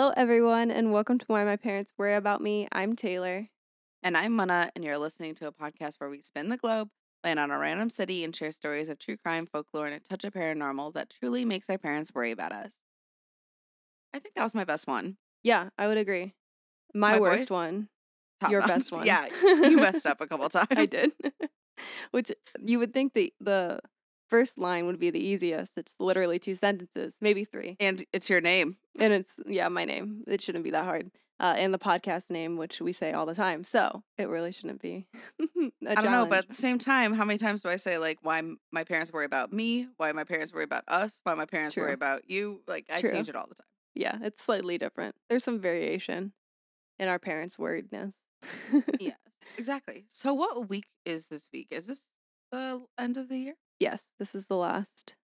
Hello, everyone, and welcome to Why My Parents Worry About Me. I'm Taylor. And I'm Muna, and you're listening to a podcast where we spin the globe, land on a random city, and share stories of true crime, folklore, and a touch of paranormal that truly makes our parents worry about us. I think that was my best one. Yeah, I would agree. My, My worst voice? one, Top your notch. best one. Yeah, you messed up a couple times. I did. Which you would think the the first line would be the easiest. It's literally two sentences, maybe three, And it's your name. And it's yeah, my name. It shouldn't be that hard. Uh, and the podcast name, which we say all the time, so it really shouldn't be. I I don't know, but at the same time, how many times do I say like why my parents worry about me, why my parents worry about us, why my parents True. worry about you? Like I True. change it all the time. yeah, it's slightly different. There's some variation in our parents' worriedness Yes, exactly. So what week is this week? Is this the end of the year? Yes, this is the last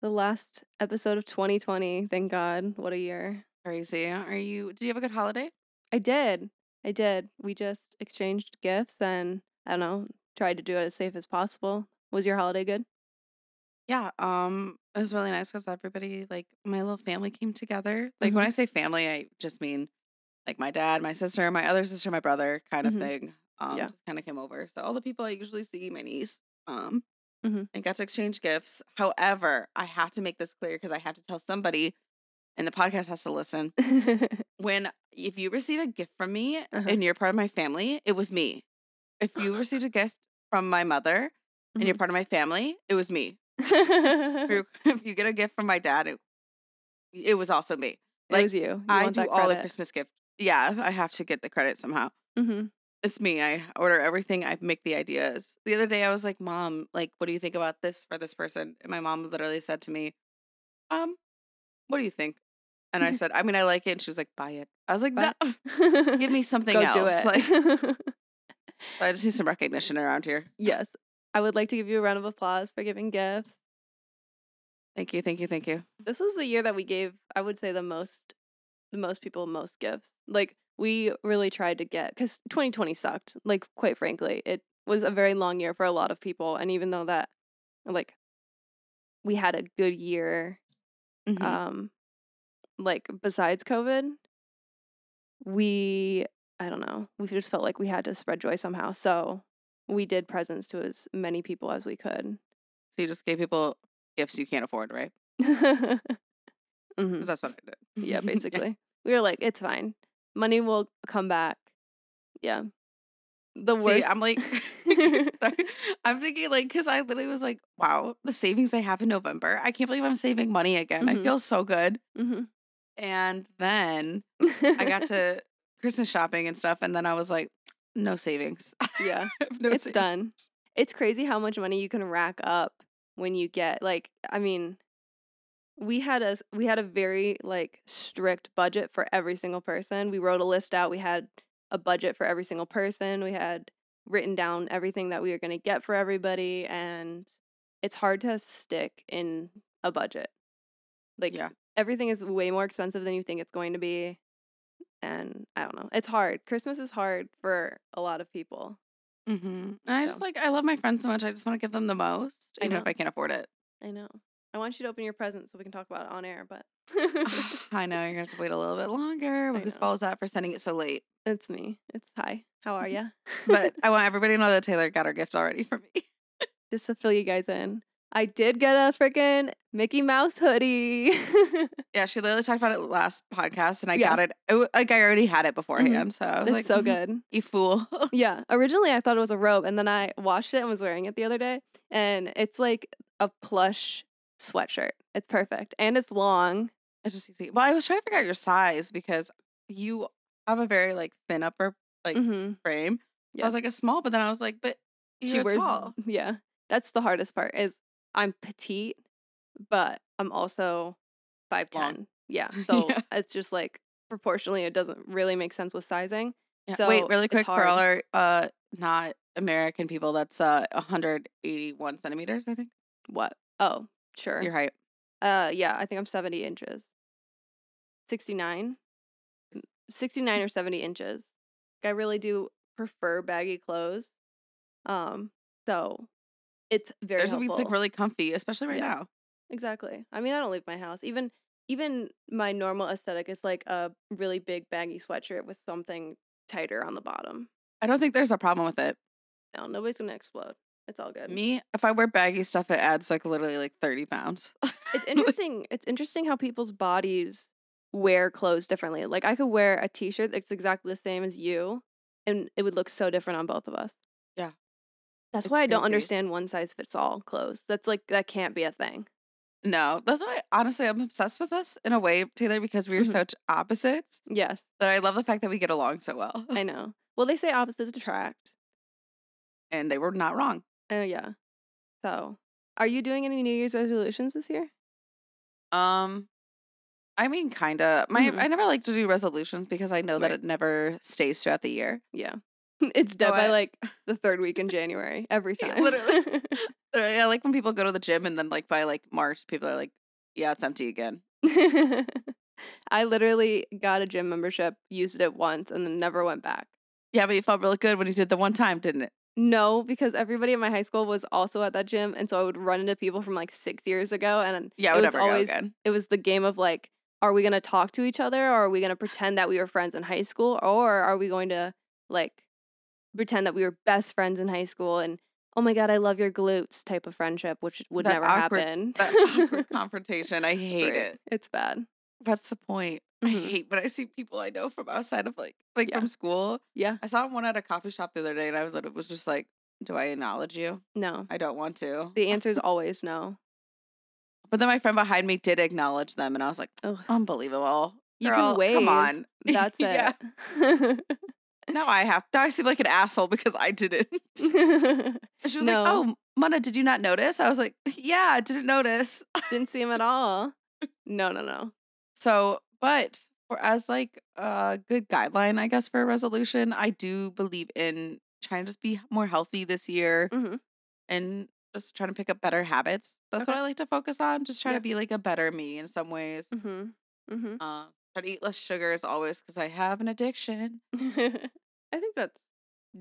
the last episode of 2020. Thank God. What a year. Crazy. Are you? Did you have a good holiday? I did. I did. We just exchanged gifts and I don't know, tried to do it as safe as possible. Was your holiday good? Yeah, um, it was really nice because everybody, like my little family, came together. Like when Mhm. I say family, I just mean like my dad, my sister, my other sister, my brother, kind of Mhm. thing. Um, Yeah. just kind of came over. So all the people I usually see, my niece, um, Mhm. and got to exchange gifts. However, I have to make this clear because I have to tell somebody, and the podcast has to listen. When if you receive a gift from me Uh-huh. and you're part of my family, it was me. If you received a gift from my mother and you're Mhm. part of my family, it was me if you- if you get a gift from my dad, it, it was also me. it was you. you I do all the. Christmas gift. Yeah, I have to get the credit somehow. Mhm. It's me. I order everything. I make the ideas. The other day, I was like, "Mom, like, what do you think about this for this person?" And my mom literally said to me, "Um, what do you think?" And I said, "I mean, I like it." And she was like, "Buy it." I was like, "No, give me something Go else." do Like. I just need some recognition around here. yes. I would like to give you a round of applause for giving gifts. Thank you, thank you, thank you. This was the year that we gave, I would say, the most, the most people most gifts. Like we really tried to get because 2020 sucked. Like quite frankly, it was a very long year for a lot of people, and even though that, like, we had a good year, Mhm. um, like besides COVID, we, I don't know, we just felt like we had to spread joy somehow. So we did presents to as many people as we could. so you just gave people gifts you can't afford, right? Mhm. 'Cause that's what I did. Yeah, basically. we were like, it's fine. Money will come back. Yeah. The worst. See, I'm like. I'm thinking like, because I literally was like, wow, the savings I have in November. I can't believe I'm saving money again. I Mhm. feel so good. Mhm. And then I got to Christmas shopping and stuff, and then I was like, no savings. yeah, no it's savings. done. It's crazy how much money you can rack up when you get like. I mean, we had a we had a very like strict budget for every single person. We wrote a list out. We had a budget for every single person. We had written down everything that we were going to get for everybody, and it's hard to stick in a budget. Like Yeah. everything is way more expensive than you think it's going to be. And I don't know. It's hard. Christmas is hard for a lot of people. Mm-hmm. And I just like, I love my friends so much. I just want to give them the most, I even if. I can't afford it. I know. I want you to open your present so we can talk about it on air, but I know you're to have to wait a little bit longer. Whose fault is that for sending it so late? it's me. It's hi. How are you? But I want everybody to know that Taylor got her gift already for me. just to fill you guys in, I did get a freaking Mickey Mouse hoodie. Yeah, she literally talked about it last podcast, and I Yeah. got it. it like I already had it beforehand, so I was it's like, so "Mhm, good. You fool! Yeah. Originally, I thought it was a robe, and then I washed it and was wearing it the other day, and it's like a plush sweatshirt. It's perfect, and it's long. It's just easy. Well, I was trying to figure out your size because you have a very like thin upper like hmm frame. Yeah. I was like a small, but then I was like, but you're tall. Yeah, that's the hardest part. Is I'm petite, but I'm also five ten. Yeah, so Yeah. it's just like proportionally, it doesn't really make sense with sizing. Yeah. So Wait, really quick for all our uh not American people, that's uh 181 centimeters, I think. What? Oh, sure. Your height. Uh, yeah, I think I'm 70 inches. 69? 69 or 70 inches. I really do prefer baggy clothes. Um, so it's very There's helpful. like really comfy, especially right Yeah. now. Exactly. I mean, I don't leave my house. Even even my normal aesthetic is like a really big baggy sweatshirt with something tighter on the bottom. I don't think there's a problem with it. No, nobody's gonna explode. It's all good. Me, if I wear baggy stuff, it adds like literally like 30 pounds. It's interesting. it's interesting how people's bodies wear clothes differently. Like I could wear a t-shirt that's exactly the same as you, and it would look so different on both of us. Yeah. That's It's why I don't crazy. understand one size fits all clothes. That's like that can't be a thing. no, that's why honestly I'm obsessed with us in a way, Taylor, because we are Mhm. such opposites Yes, that I love the fact that we get along so well. I know. Well, they say opposites attract. and they were not wrong. Oh yeah. So, are you doing any New Year's resolutions this year? Um, I mean, kind of. My Mhm. I never like to do resolutions because I know that it never stays throughout the year. Yeah. It's dead So by I- like the third week in January every time. literally. I like when people go to the gym and then like by like March, people are like, "Yeah, it's empty again." I literally got a gym membership, used it once, and then never went back. Yeah, but you felt really good when you did the one time, didn't it? No, because everybody at my high school was also at that gym, and so I would run into people from like six years ago, and Yeah, it was always it was the game of like, are we gonna talk to each other, or are we gonna pretend that we were friends in high school, or are we going to like pretend that we were best friends in high school and oh my god, I love your glutes type of friendship, which would That never awkward- happen. That awkward confrontation, I hate Right. it. It's bad. That's the point. I Mhm. hate when I see people I know from outside of like like Yeah. from school. Yeah. I saw one at a coffee shop the other day, and I was it was just like, "Do I acknowledge you? No. I don't want to." The answer is always no. But then my friend behind me did acknowledge them, and I was like, Ugh. "Unbelievable! You Girl, can wave. Come on, That's Yeah. it. now I have. Now I seem like an asshole because I didn't." She was No. like, "Oh, Muna, did you not notice?" I was like, "Yeah, I didn't notice." Didn't see him at all. No, no, no. So, but for as like a good guideline, I guess for a resolution, I do believe in trying to just be more healthy this year hmm and just trying to pick up better habits. That's what Okay. I like to focus on. Just try Yeah. to be like a better me in some ways. hmm hmm Uh, try to eat less sugar as always because I have an addiction. I think that's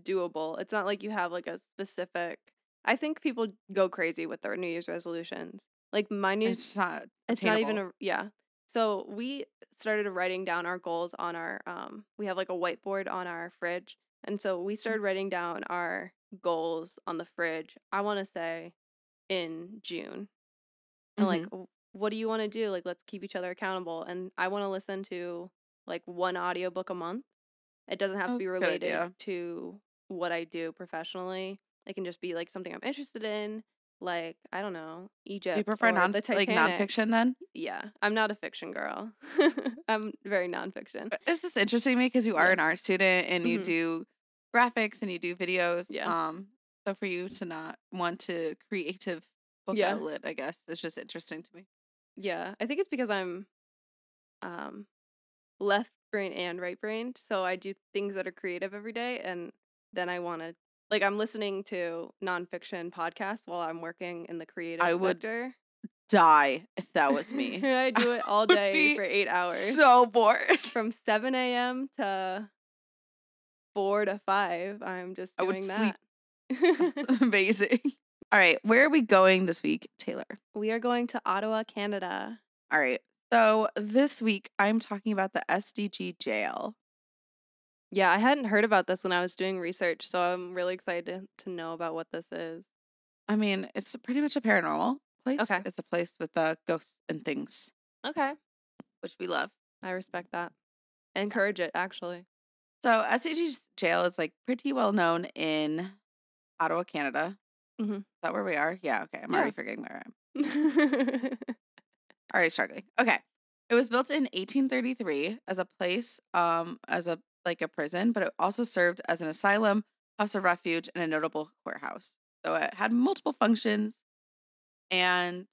doable. It's not like you have like a specific. I think people go crazy with their New Year's resolutions. Like my New It's just not. It's not even attainable. a yeah. So we started writing down our goals on our um we have like a whiteboard on our fridge. And so we started writing down our goals on the fridge. I want to say in June. And like Mm-hmm. w- what do you want to do? Like let's keep each other accountable and I want to listen to like one audiobook a month. It doesn't have Oh, to be that's a good related to what I do professionally. It can just be like something I'm interested in, like I don't know, Egypt Do you prefer or non the like nonfiction then? Yeah, I'm not a fiction girl. I'm very nonfiction. But It's just interesting to me because you are Yeah. an art student and you Mhm. do graphics and you do videos. Yeah. Um, so for you to not want to creative book Yeah. outlet, I guess, is just interesting to me. Yeah, I think it's because I'm um left brain and right brained, so I do things that are creative every day, and then I want to like I'm listening to nonfiction podcasts while I'm working in the creative I would sector. Die if that was me. I do it all day for eight hours, so bored. from 7 a.m. to four to five. I'm just I would doing sleep. that. Amazing. All right, where are we going this week, Taylor? we are going to Ottawa, Canada. All right. So this week I'm talking about the SDG jail. Yeah, I hadn't heard about this when I was doing research, so I'm really excited to know about what this is. I mean, it's pretty much a paranormal place. Okay. It's a place with uh, ghosts and things, Okay. which we love. I respect that. Encourage it, actually. So SDG jail is like pretty well known in Ottawa, Canada. Mhm. Is that where we are? Yeah. Okay. I'm Yeah. already forgetting where I am. Already struggling. Okay. It was built in 1833 as a place, um, as a like a prison, but it also served as an asylum, house of refuge, and a notable courthouse. So it had multiple functions, and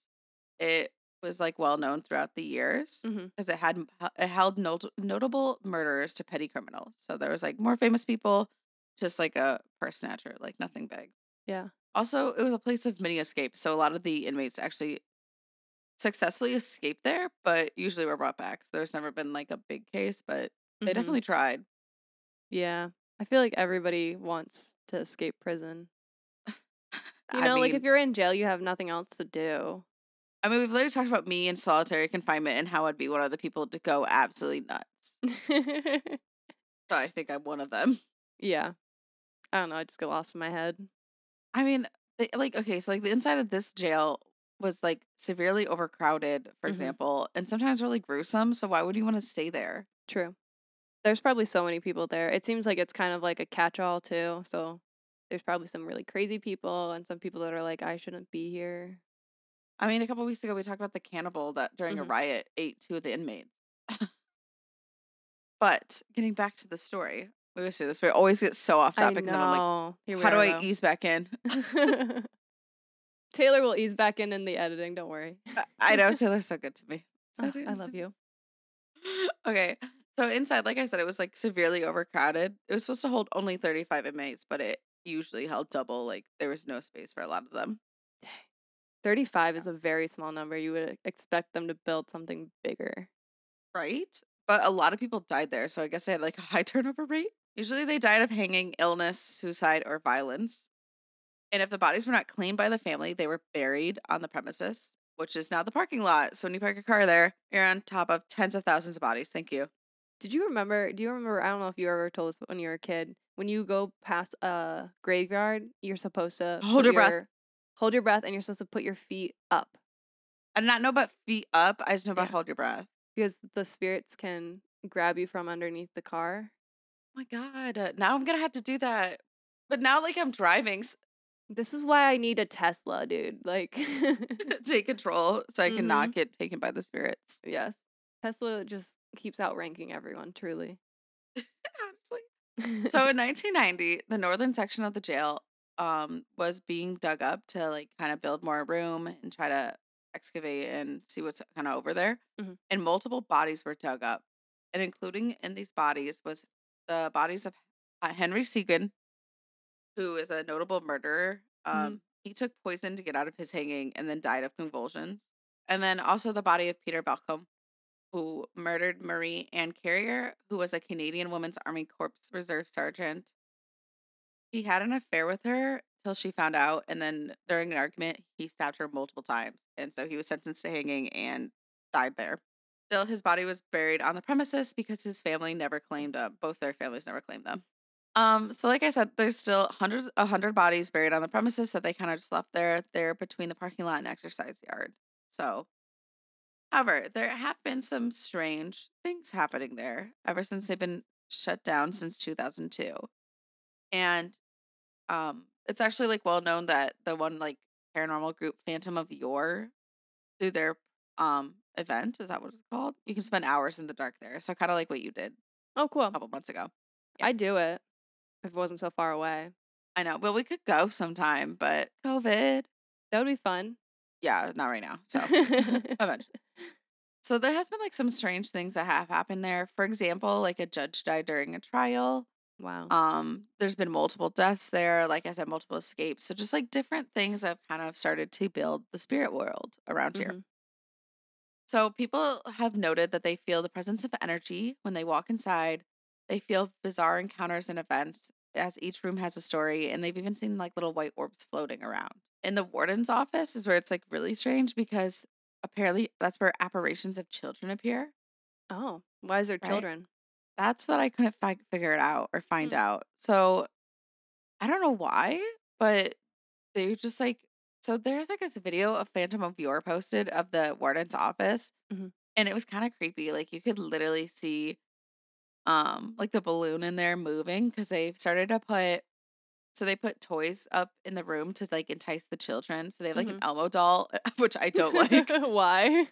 it was like well known throughout the years because it had it held not- notable murderers to petty criminals. So there was like more famous people, just like a purse snatcher, like nothing big. Yeah. Also, it was a place of many escapes. So a lot of the inmates actually successfully escaped there, but usually were brought back. So there's never been like a big case, but they Mhm. definitely tried. Yeah. I feel like everybody wants to escape prison. You I know, like if you're in jail, you have nothing else to do. I mean, we've literally talked about me in solitary confinement and how I'd be one of the people to go absolutely nuts. So I think I'm one of them. yeah. I don't know. I just get lost in my head. I mean, they, like okay, so like the inside of this jail was like severely overcrowded, for Mhm. example, and sometimes really gruesome. So why would you want to stay there? True. There's probably so many people there. It seems like it's kind of like a catch-all too. So there's probably some really crazy people and some people that are like, I shouldn't be here. I mean, a couple weeks ago we talked about the cannibal that during a Mhm. riot ate two of the inmates. but getting back to the story, we always do this. We always get so off I topic, and then I'm like, know. Here we how do I though. ease back in? Taylor will ease back in in the editing. Don't worry. I- know Taylor's so good to me. So Oh, do- I love you. okay. So inside, like I said, it was like severely overcrowded. It was supposed to hold only 35 inmates, but it usually held double. Like there was no space for a lot of them. 35 is a very small number. You would expect them to build something bigger. Right? But a lot of people died there. So I guess they had like a high turnover rate. Usually they died of hanging, illness, suicide, or violence. And if the bodies were not claimed by the family, they were buried on the premises, which is now the parking lot. So when you park your car there, you're on top of tens of thousands of bodies. Thank you. Did you remember? Do you remember? I don't know if you ever told us when you were a kid. When you go past a graveyard, you're supposed to Hold your breath. Hold your breath, and you're supposed to put your feet up I did not know about feet up. I just know about Yeah. hold your breath. because the spirits can grab you from underneath the car. Oh my God. uh, Now I'm going to have to do that. But now, like, I'm driving, s- This is why I need a Tesla, dude. Like, take control so I Mm-hmm. can not get taken by the spirits. yes, Tesla just keeps outranking everyone. Truly. Honestly. So in 1990, the northern section of the jail um was being dug up to like kind of build more room and try to excavate and see what's kind of over there. Mhm. And multiple bodies were dug up, and including in these bodies was the bodies of uh, Henry Segan, who is a notable murderer. Um, he took poison to get out of his hanging and then died of convulsions. And then also the body of Peter Balcombe, who murdered Marie Ann Carrier, who was a Canadian Women's Army Corps Reserve Sergeant. He had an affair with her till she found out, and then during an argument, he stabbed her multiple times. And so he was sentenced to hanging and died there. Still, his body was buried on the premises because his family never claimed them. Both their families never claimed them. Um, so like I said, there's still hundreds, a hundred bodies buried on the premises that they kind of just left there. They're between the parking lot and exercise yard. So, however, there have been some strange things happening there ever since they've been shut down since 2002. And um, it's actually like well known that the one like paranormal group Phantom of Yore through their um event is that what it's called? You can spend hours in the dark there. So kind of like what you did oh, cool. a couple months ago. yeah. I'd do it if it wasn't so far away. I know. Well, we could go sometime, but COVID. That would be fun. Yeah, not right now. So eventually. So there has been like some strange things that have happened there. For example, like a judge died during a trial. wow. Um, there's been multiple deaths there, like I said, multiple escapes. So just like different things have kind of started to build the spirit world around here. Mhm. So people have noted that they feel the presence of energy when they walk inside. They feel bizarre encounters and events as each room has a story, and they've even seen like little white orbs floating around. In the warden's office is where it's like really strange because apparently that's where apparitions of children appear. Oh, why is there Right. children? That's what I couldn't fi- figure it out or find Hmm. out. So I don't know why, but they just like so there's like this video of Phantom of Yore posted of the warden's office, Mhm. and it was kind of creepy. Like you could literally see, um, like the balloon in there moving because they started to put. So they put toys up in the room to like entice the children. So they have like an Elmo doll, which I don't like, why?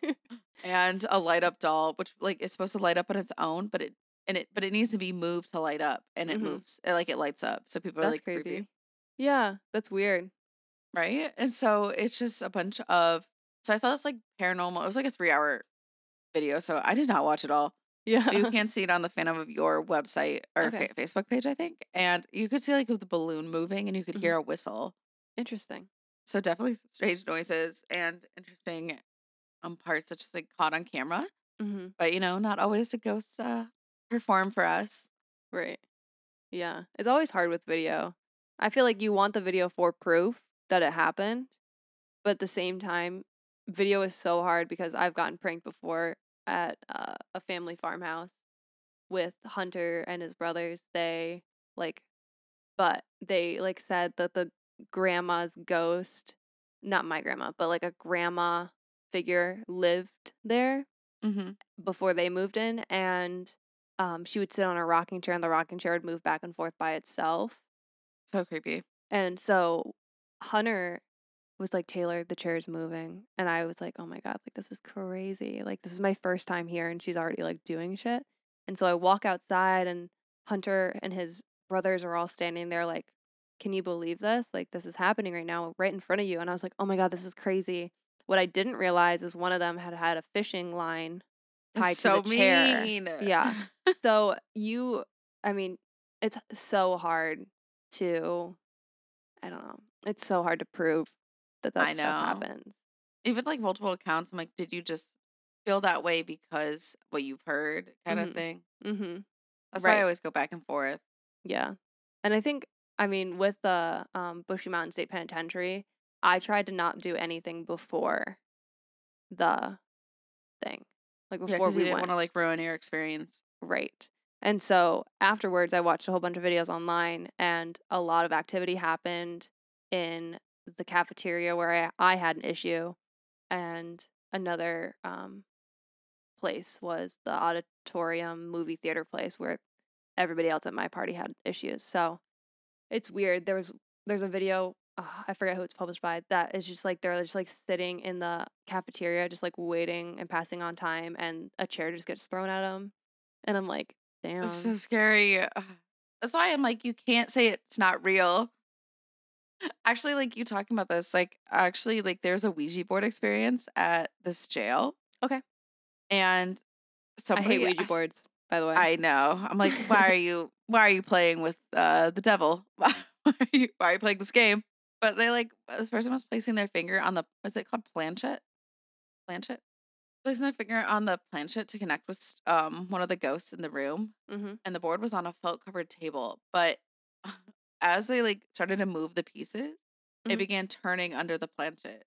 and a light up doll, which like is supposed to light up on its own, but it and it but it needs to be moved to light up, and it Mhm. moves it, like it lights up. So people are That's like crazy. creepy. Yeah, that's weird. Right. And so it's just a bunch of so I saw this like paranormal, it was like a three hour video. So I did not watch it all. Yeah. You can see it on the Phantom of Yore website or Okay. fa- Facebook page, I think. And you could see like the balloon moving and you could Mhm. hear a whistle. Interesting. So definitely some strange noises and interesting um parts that just like caught on camera. hmm But you know, not always do ghosts uh perform for us. Right. Yeah. It's always hard with video. I feel like you want the video for proof that it happened, but at the same time, video is so hard because I've gotten pranked before at uh, a family farmhouse with Hunter and his brothers. They like, but they like said that the grandma's ghost, not my grandma, but like a grandma figure lived there Mm-hmm. before they moved in and um she would sit on a rocking chair and the rocking chair would move back and forth by itself. So creepy. And so Hunter was like, Taylor, the chair is moving. And I was like, oh my God, like this is crazy. Like this is my first time here and she's already like doing shit. And so I walk outside and Hunter and his brothers are all standing there like, can you believe this? Like this is happening right now, right in front of you. And I was like, oh my God, this is crazy. What I didn't realize is one of them had had a fishing line tied so to the chair. mean. Yeah. so you, I mean, it's so hard to, I don't know, it's so hard to prove that that I stuff know. happens. Even like multiple accounts, I'm like, did you just feel that way because what you've heard kind Mhm. of thing? Mm-hmm. That's why I always go back and forth. Yeah. And I think, I mean, with the um, Brushy Mountain State Penitentiary, I tried to not do anything before the thing. Like before because we didn't want to like ruin your experience. Right. And so afterwards, I watched a whole bunch of videos online, and a lot of activity happened in the cafeteria where I, I had an issue, and another um, place was the auditorium movie theater place where everybody else at my party had issues. So it's weird. There was there's a video. Uh, I forget who it's published by. That is just like they're just like sitting in the cafeteria, just like waiting and passing on time, and a chair just gets thrown at them, and I'm like, damn. It's so scary. That's why I'm like, you can't say it's not real. Actually, like you talking about this, like actually, like there's a Ouija board experience at this jail. Okay. And I hate Ouija asked- boards, by the way. I know. I'm like, why are you why are you playing with uh the devil? Why are you why are you playing this game? But they like this person was placing their finger on the what's it called? Planchet? Planchet? Placing their finger on the planchet to connect with um one of the ghosts in the room. mm-hmm. And the board was on a felt covered table. But as they like started to move the pieces, it Mhm. began turning under the planchet.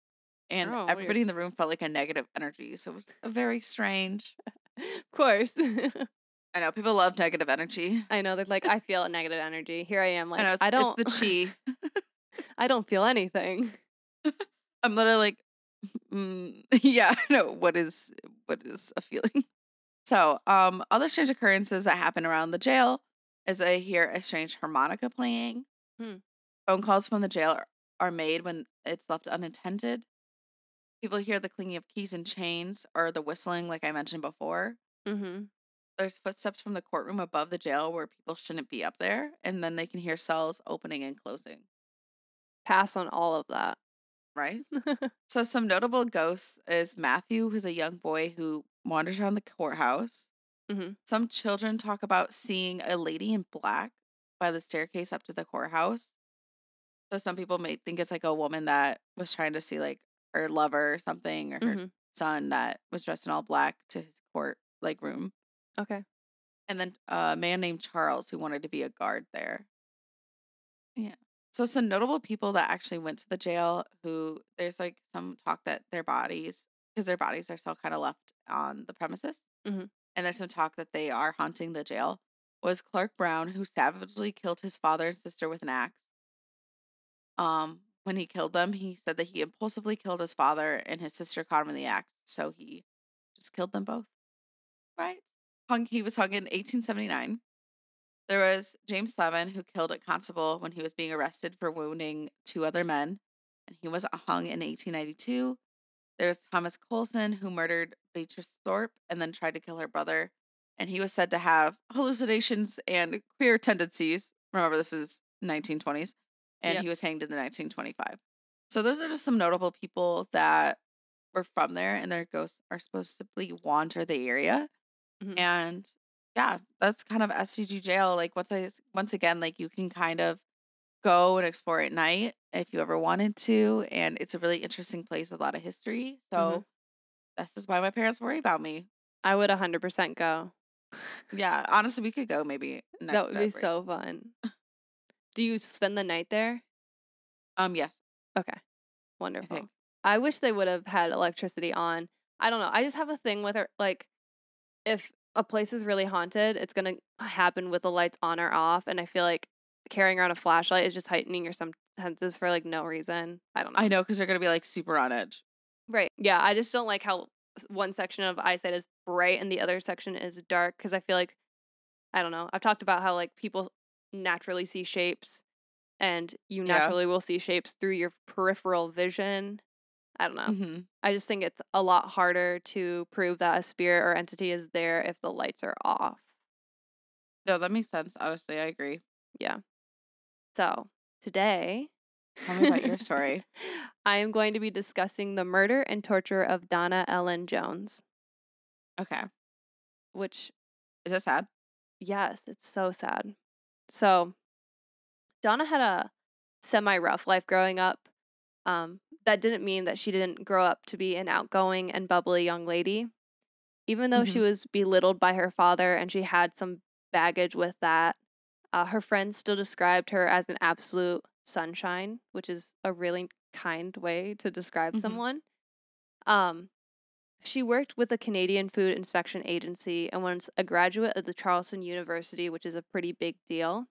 And Oh, weird. everybody in the room felt like a negative energy. So it was very strange. of course. I know people love negative energy. I know they're like, I feel a negative energy. Here I am, like I know I don't, it's the chi. I don't feel anything. I'm literally like, mm, yeah, no. What is what is a feeling? So, um, other strange occurrences that happen around the jail is I hear a strange harmonica playing. Hmm. Phone calls from the jail are, are made when it's left unattended. People hear the clinking of keys and chains or the whistling, like I mentioned before. Mm-hmm. There's footsteps from the courtroom above the jail where people shouldn't be up there, and then they can hear cells opening and closing. Pass on all of that. Right. So some notable ghosts is Matthew, who's a young boy who wanders around the courthouse. Mhm. Some children talk about seeing a lady in black by the staircase up to the courthouse. So some people may think it's like a woman that was trying to see like her lover or something, or her Mhm. son that was dressed in all black to his court like room. Okay. And then a man named Charles who wanted to be a guard there. Yeah. So some notable people that actually went to the jail who there's like some talk that their bodies because their bodies are still kind of left on the premises. Mhm. And there's some talk that they are haunting the jail. Was Clark Brown who savagely killed his father and sister with an axe. Um when he killed them, he said that he impulsively killed his father and his sister caught him in the act, so he just killed them both. Right? Hung he was hung in 1879. There was James Levin, who killed a constable when he was being arrested for wounding two other men, and he was hung in 1892. There's Thomas Colson, who murdered Beatrice Thorpe and then tried to kill her brother, and he was said to have hallucinations and queer tendencies. Remember, this is 1920s, and Yep. he was hanged in the 1925. So those are just some notable people that were from there, and their ghosts are supposed to wander the area. Mhm. And yeah, that's kind of SDG jail. Like once I once again, like you can kind of go and explore at night if you ever wanted to, and it's a really interesting place, a lot of history. So this is why my parents worry about me. I would 100% go. Yeah, honestly, we could go maybe. Next that would be so fun. Do you spend the night there? Um, yes, Okay. Wonderful. think. I wish they would have had electricity on. I don't know. I just have a thing with her. Like, if a place is really haunted, it's gonna happen with the lights on or off, and I feel like carrying around a flashlight is just heightening your some senses for like no reason. I don't know. I know because they're gonna be like super on edge. Right. Yeah. I just don't like how one section of eyesight is bright and the other section is dark because I feel like I don't know. I've talked about how like people naturally see shapes and you Yeah. naturally will see shapes through your peripheral vision. I don't know. hmm I just think it's a lot harder to prove that a spirit or entity is there if the lights are off. No, that makes sense. Honestly, I agree. Yeah. So today, Tell me about your story. I am going to be discussing the murder and torture of Donna Ellen Jones, Okay. which Is it sad? Yes, it's so sad. So, Donna had a semi rough life growing up. Um, that didn't mean that she didn't grow up to be an outgoing and bubbly young lady. Even though she hmm was belittled by her father and she had some baggage with that, uh, her friends still described her as an absolute sunshine, which is a really kind way to describe hmm someone. Um, she worked with the Canadian Food Inspection Agency and was a graduate of the Carleton University, which is a pretty big deal.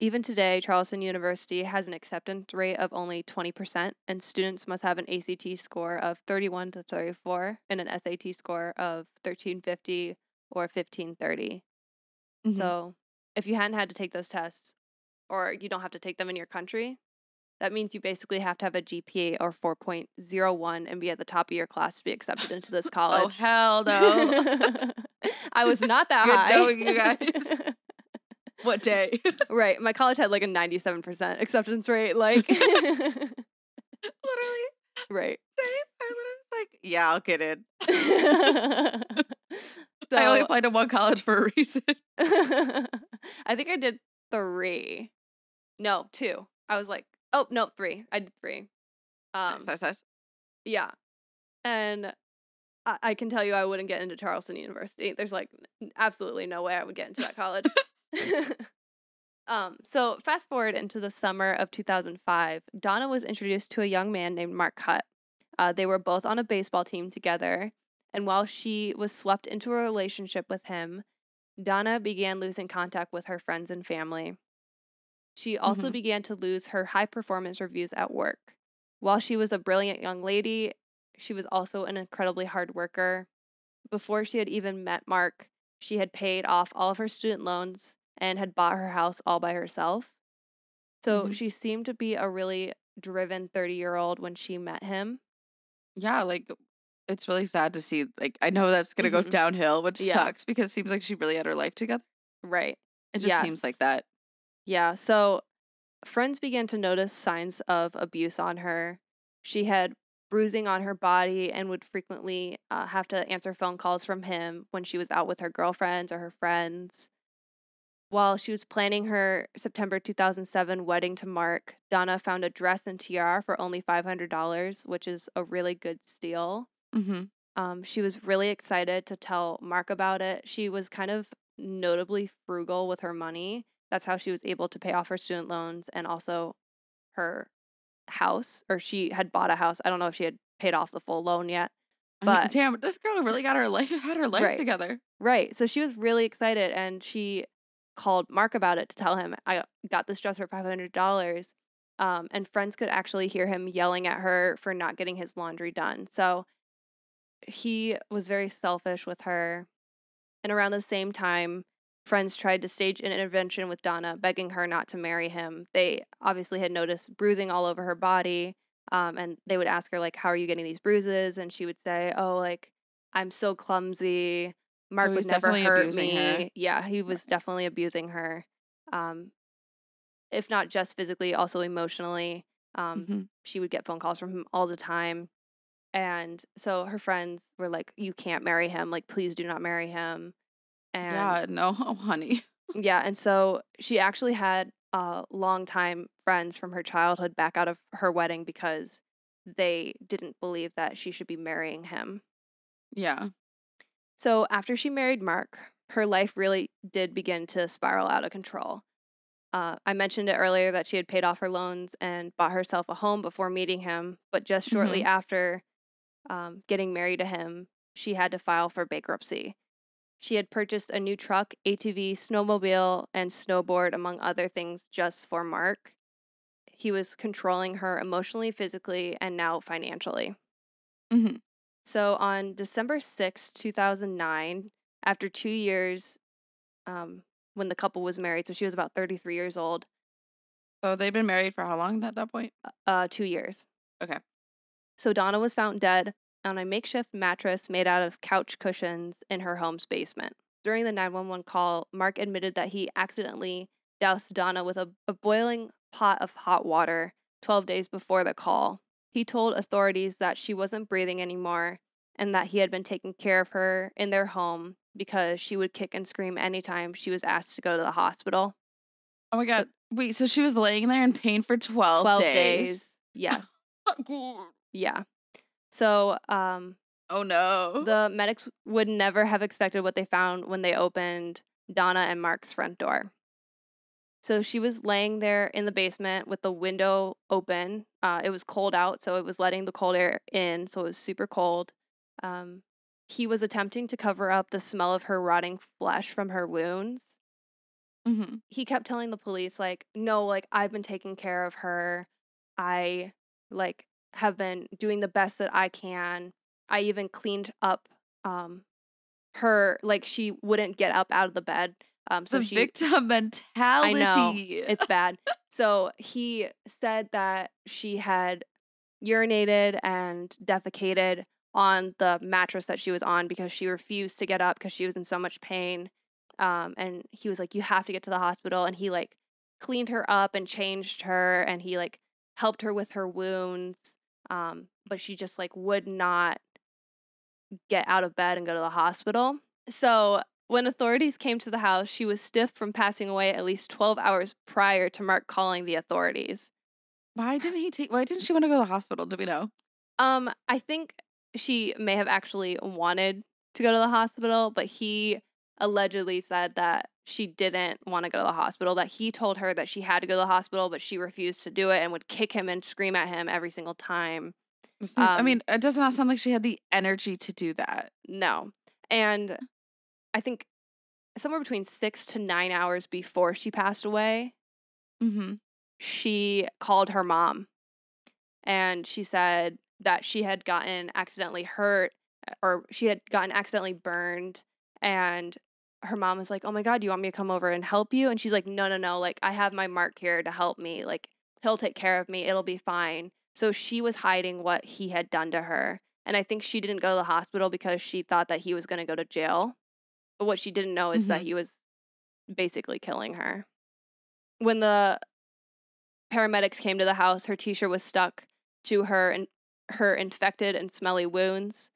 Even today, Carleton University has an acceptance rate of only 20%, and students must have an ACT score of 31 to 34 and an SAT score of 1350 or 1530. hmm So, if you hadn't had to take those tests, or you don't have to take them in your country, that means you basically have to have a GPA or 4.01 and be at the top of your class to be accepted into this oh, college. Oh hell no! I was not that Good high. knowing you guys. what day? right. My college had like a 97% acceptance rate. Like, Literally. right. Same. I literally was like, yeah, I'll get in. I only applied to one college for a reason. I think I did three. No, two. I was like, oh, no, three. I did three. Um, Nice, nice, nice. yeah. And I, I can tell you I wouldn't get into Carleton University. There's like absolutely no way I would get into that college. um, so fast forward into the summer of 2005, Donna was introduced to a young man named Mark Hutt. Uh, they were both on a baseball team together, and while she was swept into a relationship with him, Donna began losing contact with her friends and family. She also hmm began to lose her high performance reviews at work. While she was a brilliant young lady, she was also an incredibly hard worker. Before she had even met Mark, she had paid off all of her student loans and had bought her house all by herself. So hmm she seemed to be a really driven 30 year old when she met him. Yeah, like it's really sad to see. Like I know that's gonna go hmm downhill, which Yeah, sucks because it seems like she really had her life together. right. It just seems like that. Yeah. So friends began to notice signs of abuse on her. She had bruising on her body and would frequently uh, have to answer phone calls from him when she was out with her girlfriends or her friends. While she was planning her September 2007 wedding to Mark, Donna found a dress and tiara for only $500, which is a really good steal. Hmm Um, she was really excited to tell Mark about it. She was kind of notably frugal with her money. That's how she was able to pay off her student loans and also her house, or she had bought a house. I don't know if she had paid off the full loan yet, I mean, but damn, this girl really got her life had her life right, together. right. So she was really excited and she called Mark about it to tell him, I got this dress for $500. Um, and friends could actually hear him yelling at her for not getting his laundry done. So he was very selfish with her. And around the same time, friends tried to stage an intervention with Donna, begging her not to marry him. They obviously had noticed bruising all over her body. Um, and they would ask her, like, how are you getting these bruises? And she would say, oh, like, I'm so clumsy. Mark So would never hurt abusing her. me. Yeah, he was definitely abusing her. Um, if not just physically, also emotionally. Um, hmm she would get phone calls from him all the time. And so her friends were like, You can't marry him. Like, please do not marry him. And Yeah, no, oh, honey. yeah, and so she actually had uh, longtime friends from her childhood back out of her wedding because they didn't believe that she should be marrying him. Yeah. So after she married Mark, her life really did begin to spiral out of control. Uh, I mentioned it earlier that she had paid off her loans and bought herself a home before meeting him, but just shortly Mhm. after um, getting married to him, she had to file for bankruptcy. She had purchased a new truck, ATV, snowmobile, and snowboard, among other things, just for Mark. He was controlling her emotionally, physically, and now financially. Mhm. So on December sixth, two 2009, after two years um, when the couple was married, so she was about 33 years old, So they've been married for how long at that point? uh, two years. Okay. So Donna was found dead on a makeshift mattress made out of couch cushions in her home's basement. During the 911 call, Mark admitted that he accidentally doused Donna with a, a boiling pot of hot water 12 days before the call. He told authorities that she wasn't breathing anymore and that he had been taking care of her in their home because she would kick and scream anytime she was asked to go to the hospital. Oh my god. Wait, so she was laying there in pain for 12, 12 days. days. Yes. Yeah. So, um, oh no. The medics would never have expected what they found when they opened Donna and Mark's front door. So she was laying there in the basement with the window open. Uh, it was cold out, so it was letting the cold air in, so it was super cold. Um, he was attempting to cover up the smell of her rotting flesh from her wounds. Mhm. He kept telling the police, like, no, like, I've been taking care of her. I, like, have been doing the best that I can. I even cleaned up um her like she wouldn't get up out of the bed. Um so the she victim mentality. I know, it's bad. So he said that she had urinated and defecated on the mattress that she was on because she refused to get up because she was in so much pain. Um and he was like you have to get to the hospital and he like cleaned her up and changed her and he like helped her with her wounds. Um but she just like would not get out of bed and go to the hospital. So, when authorities came to the house, she was stiff from passing away at least 12 hours prior to Mark calling the authorities. why didn't he take why didn't she want to go to the hospital? Do we know? Um, I think she may have actually wanted to go to the hospital, but he allegedly said that she didn't want to go to the hospital, that he told her that she had to go to the hospital, but she refused to do it and would kick him and scream at him every single time. This is- I Um, mean, it does not sound like she had the energy to do that. No. And I think somewhere between six to nine hours before she passed away, Mm-hmm. she called her mom and she said that she had gotten accidentally hurt or she had gotten accidentally burned and her mom was like oh my god do you want me to come over and help you? And she's like no no no like i have my mark here to help me like he'll take care of me it'll be fine. So she was hiding what he had done to her and i think she didn't go to the hospital because she thought that he was going to go to jail. But what she didn't know is that Mhm. he was basically killing her. When the paramedics came to the house, her t-shirt was stuck to her and her infected and smelly wounds.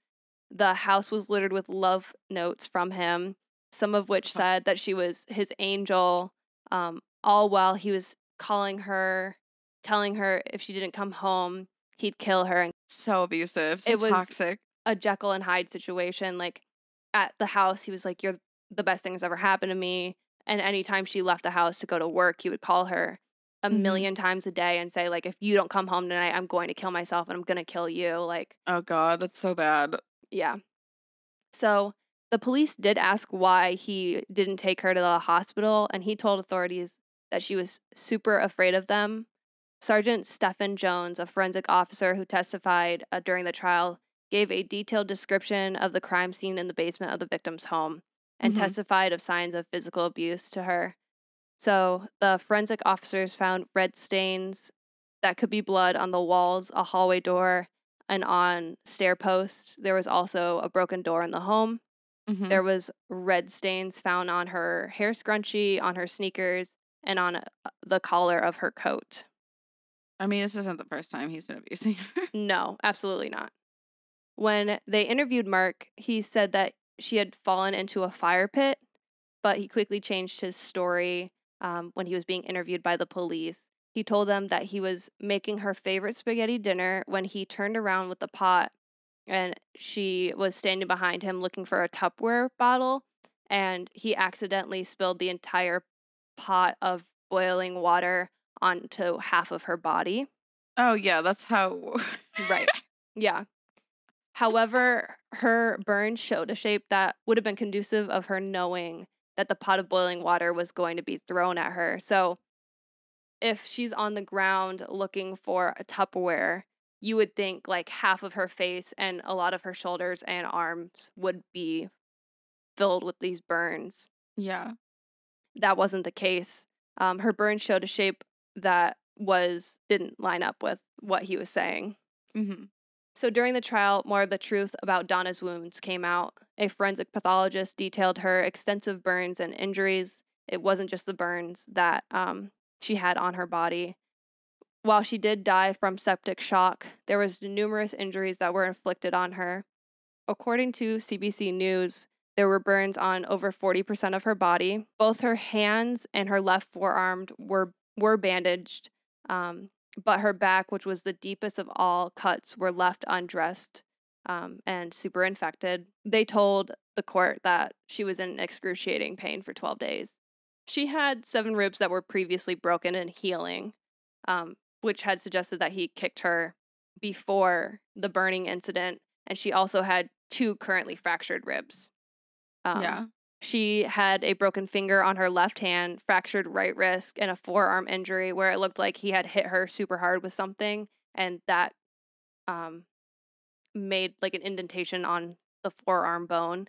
The house was littered with love notes from him, some of which said that she was his angel, um, all while he was calling her, telling her if she didn't come home, he'd kill her. And So abusive. So It was- toxic. a Jekyll and Hyde situation. Like at the house, he was like, You're the best thing that's ever happened to me. And anytime she left the house to go to work, he would call her a Mhm. million times a day and say, like, if you don't come home tonight, I'm going to kill myself and I'm gonna kill you. Like, Oh god, that's so bad. yeah. So the police did ask why he didn't take her to the hospital, and he told authorities that she was super afraid of them. Sergeant Stephen Jones, a forensic officer who testified uh, during the trial, gave a detailed description of the crime scene in the basement of the victim's home and Mhm. testified of signs of physical abuse to her. So the forensic officers found red stains that could be blood on the walls, a hallway door, and on stair post. There was also a broken door in the home. Mhm. There was red stains found on her hair scrunchie, on her sneakers, and on uh, the collar of her coat. I mean, this isn't the first time he's been abusing her. No, absolutely not. When they interviewed Mark, he said that she had fallen into a fire pit, but he quickly changed his story um, when he was being interviewed by the police. He told them that he was making her favorite spaghetti dinner when he turned around with the pot and she was standing behind him looking for a Tupperware bottle and he accidentally spilled the entire pot of boiling water onto half of her body. Oh yeah, that's how. Right. Yeah. However, her burns showed a shape that would have been conducive of her knowing that the pot of boiling water was going to be thrown at her. So, if she's on the ground looking for a Tupperware, you would think like half of her face and a lot of her shoulders and arms would be filled with these burns. yeah. That wasn't the case. Um, her burns showed a shape that was didn't line up with what he was saying. hmm So during the trial, more of the truth about Donna's wounds came out. A forensic pathologist detailed her extensive burns and injuries. It wasn't just the burns that um, she had on her body. While she did die from septic shock, there was numerous injuries that were inflicted on her. According to CBC News, there were burns on over 40% of her body. Both her hands and her left forearm were were bandaged, um, but her back, which was the deepest of all cuts, were left undressed um, and super infected. They told the court that she was in excruciating pain for 12 days. She had seven ribs that were previously broken and healing, um, which had suggested that he kicked her before the burning incident. And she also had two currently fractured ribs. Um, yeah. She had a broken finger on her left hand, fractured right wrist, and a forearm injury where it looked like he had hit her super hard with something, and that um, made like an indentation on the forearm bone.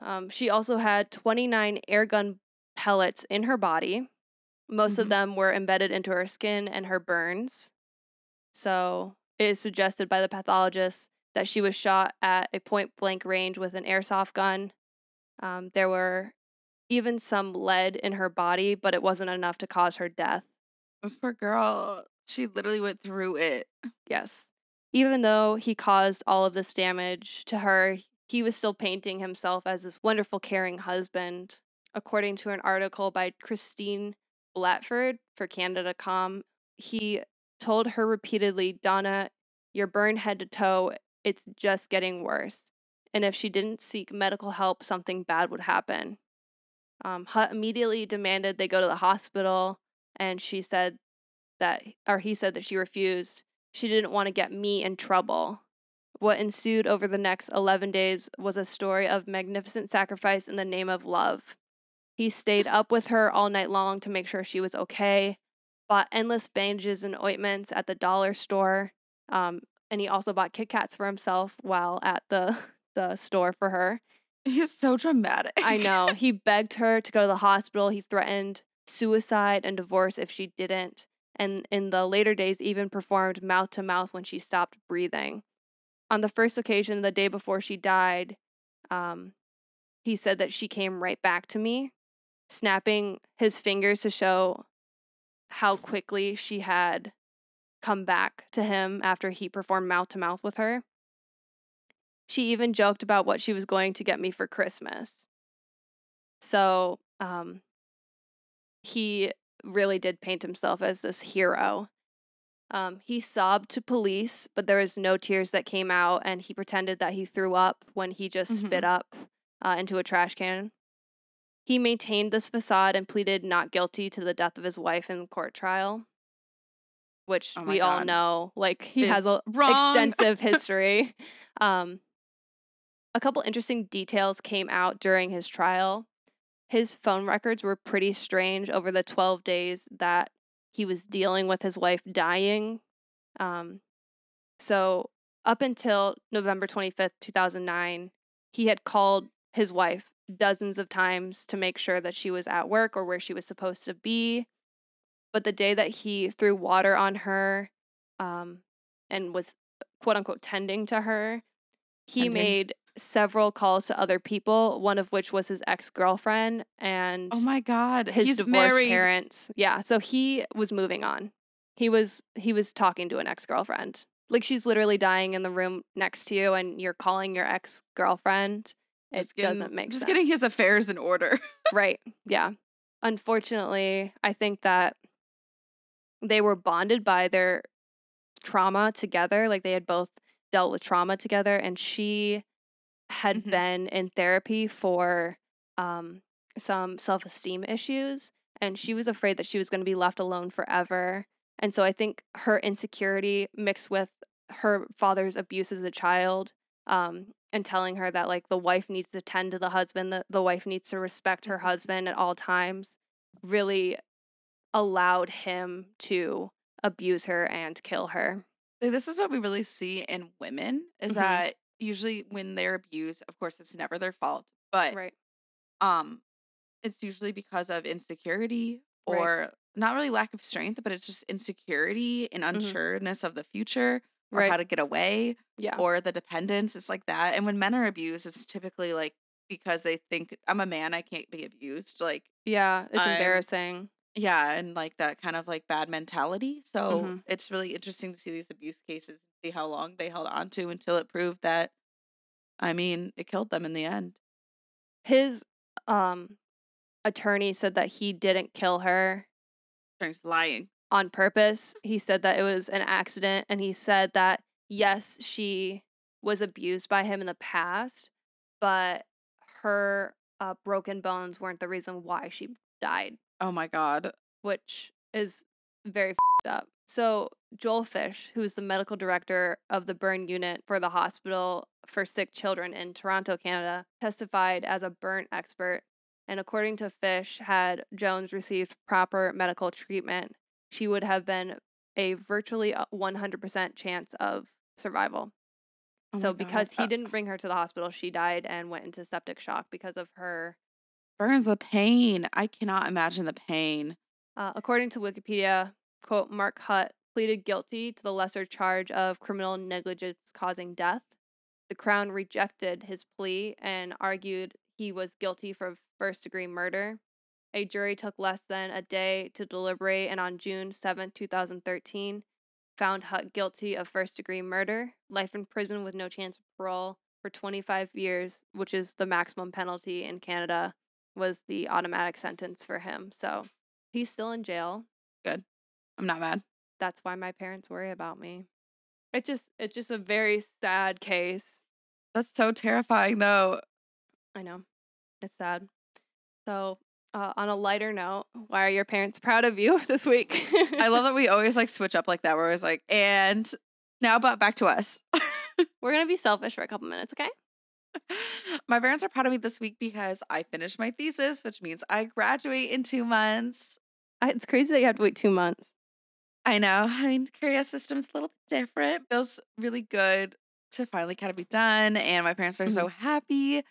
Um, she also had 29 air gun pellets in her body. Most of Mhm. them were embedded into her skin and her burns. So it is suggested by the pathologist that she was shot at a point blank range with an airsoft gun. Um, there were even some lead in her body, but it wasn't enough to cause her death. This poor girl. She literally went through it. Yes. Even though he caused all of this damage to her, he was still painting himself as this wonderful, caring husband. According to an article by Christine Blatchford for Canada.com, he told her repeatedly, Donna, you're burned head to toe. It's just getting worse. And if she didn't seek medical help, something bad would happen. Um, Hutt immediately demanded they go to the hospital, and she said that, or he said that she refused. She didn't want to get me in trouble. What ensued over the next 11 days was a story of magnificent sacrifice in the name of love. He stayed up with her all night long to make sure she was okay, bought endless bandages and ointments at the dollar store, um, and he also bought Kit Kats for himself while at the, the store for her. He's so dramatic. I know. He begged her to go to the hospital. He threatened suicide and divorce if she didn't. And in the later days, even performed mouth to mouth when she stopped breathing. On the first occasion, the day before she died, um, he said that she came right back to me, snapping his fingers to show how quickly she had come back to him after he performed mouth to mouth with her. She even joked about what she was going to get me for Christmas. So, um, he really did paint himself as this hero. Um, he sobbed to police, but there was no tears that came out, and he pretended that he threw up when he just spit up uh, into a trash can. He maintained this facade and pleaded not guilty to the death of his wife in the court trial, which Oh we all know, like he has Is a wrong. extensive history. Um, a couple interesting details came out during his trial. His phone records were pretty strange over the 12 days that he was dealing with his wife dying. Um, so, up until November 25th, 2009, he had called his wife dozens of times to make sure that she was at work or where she was supposed to be. But the day that he threw water on her um, and was quote unquote tending to her, he Tending. made several calls to other people, one of which was his ex girlfriend and Oh my god. his He's divorced married. parents. Yeah, so he was moving on. He was he was talking to an ex girlfriend. Like she's literally dying in the room next to you, and you're calling your ex girlfriend. It Just getting- doesn't make just sense. getting his affairs in order. Right. Yeah. Unfortunately, I think that they were bonded by their trauma together. Like they had both dealt with trauma together, and she had Mhm. been in therapy for um, some self esteem issues. and she was afraid that she was going to be left alone forever. And so I think her insecurity mixed with her father's abuse as a child um, and telling her that like the wife needs to tend to the husband, the, the wife needs to respect her husband at all times, really allowed him to abuse her and kill her. This is what we really see in women is Mhm. that usually when they're abused, of course, it's never their fault, but Right. um, it's usually because of insecurity Right. or not really lack of strength, but it's just insecurity and Mhm. unsureness of the future or Right. how to get away Yeah. or the dependence. It's like that. And when men are abused, it's typically like because they think I'm a man, I can't be abused. Like, yeah. It's I'm embarrassing. yeah, and like that kind of like bad mentality. So Mhm. it's really interesting to see these abuse cases and see how long they held on to until it proved that, I mean, it killed them in the end. His um attorney said that he didn't kill her Turns lying. On purpose. He said that it was an accident and he said that yes, she was abused by him in the past, but her uh, broken bones weren't the reason why she died, Oh my God. which is very fed up. So, Joel Fish, who's the medical director of the burn unit for the hospital for sick children in Toronto, Canada, testified as a burn expert. And according to Fish, had Jones received proper medical treatment, she would have been a virtually uh, 100% chance of survival. Oh so, my God. because he Uh, didn't bring her to the hospital, she died and went into septic shock because of her burns the pain. I cannot imagine the pain. Uh, according to Wikipedia, quote, Mark Hutt pleaded guilty to the lesser charge of criminal negligence causing death. The Crown rejected his plea and argued he was guilty for first degree murder. A jury took less than a day to deliberate and on June 7, 2013, found Hutt guilty of first degree murder, life in prison with no chance of parole for 25 years, which is the maximum penalty in Canada, was the automatic sentence for him. So he's still in jail. Good. I'm not mad. That's why my parents worry about me. It just it's just a very sad case. That's so terrifying, though. I know. It's sad. So, uh, on a lighter note, why are your parents proud of you this week? I love that we always like switch up like that. We're always like, and now, but back to us. We're gonna be selfish for a couple minutes, okay? my parents are proud of me this week because I finished my thesis, which means I graduate in two months. It's crazy that you have to wait two months. I know. I mean, career system's a little bit different. Feels really good to finally kind of be done. And my parents are so happy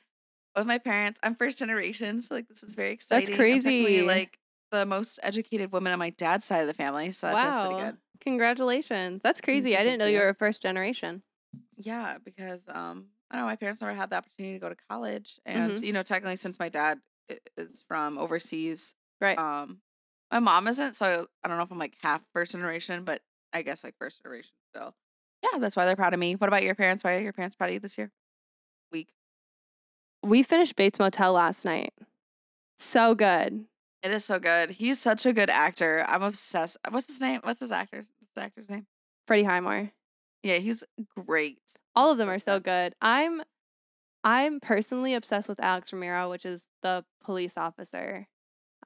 with my parents. I'm first generation, so like this is very exciting. I'm crazy. like the most educated woman on my dad's side of the family, so that feels pretty wow! good. Congratulations. That's crazy. I didn't know you were a first generation. Yeah, because um, I don't know, my parents never had the opportunity to go to college, and Mhm. you know, technically, since my dad is from overseas, Right. um, my mom isn't, so I don't know if I'm like half first generation, but I guess like first generation still. Yeah, that's why they're proud of me. What about your parents? Why are your parents proud of you this year? We finished Bates Motel last night. So good. It is so good. He's such a good actor. I'm obsessed. What's his name? What's his actor? What's the actor's name? Freddie Highmore. Yeah, he's great. All of them are so good. I'm I'm personally obsessed with Alex Romero, which is the police officer.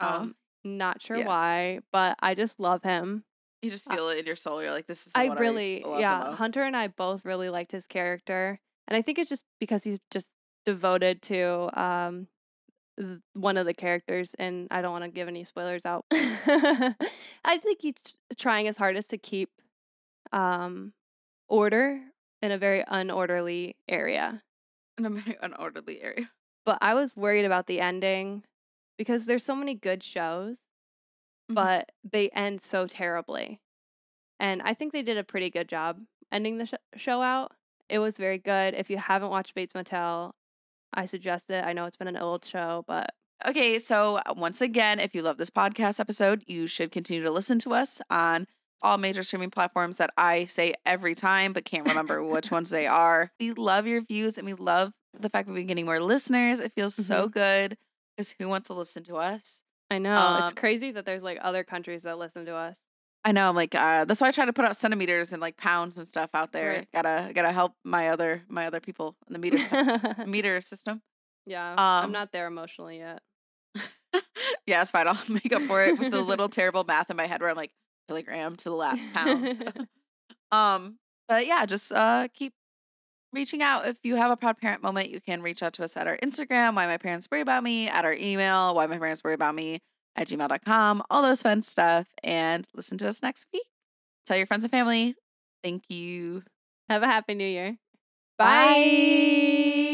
Oh, Um, not sure yeah. why, but I just love him. You just uh, feel it in your soul. You're like, this is the I really, I yeah. Hunter and I both really liked his character, and I think it's just because he's just devoted to um th- one of the characters, and I don't want to give any spoilers out. I think he's trying his hardest to keep um order in a very unorderly area. in a very unorderly area. But I was worried about the ending because there's so many good shows, Mhm. but they end so terribly. And I think they did a pretty good job ending the sh- show out. It was very good. If you haven't watched Bates Motel, I suggest it. I know it's been an old show, but Okay, so uh, once again, if you love this podcast episode, you should continue to listen to us on all major streaming platforms that I say every time, but can't remember which ones they are. We love your views and we love the fact that we're getting more listeners. It feels so good because who wants to listen to us? I know it's Um, crazy that there's like other countries that listen to us. I know, I'm like, uh, that's why I try to put out centimeters and like pounds and stuff out there. Right. Gotta gotta help my other my other people in the meter meter system. yeah, I'm Um, not there emotionally yet. Yeah, it's fine. I'll make up for it with the little terrible math in my head where I'm like kilogram to the last pound. um, but yeah, just uh keep reaching out. If you have a proud parent moment, you can reach out to us at our Instagram, why my parents worry about me, at our email, why my parents worry about me at gmail.com, all those fun stuff. And listen to us next week. Tell your friends and family. Thank you. Have a happy new year. Bye.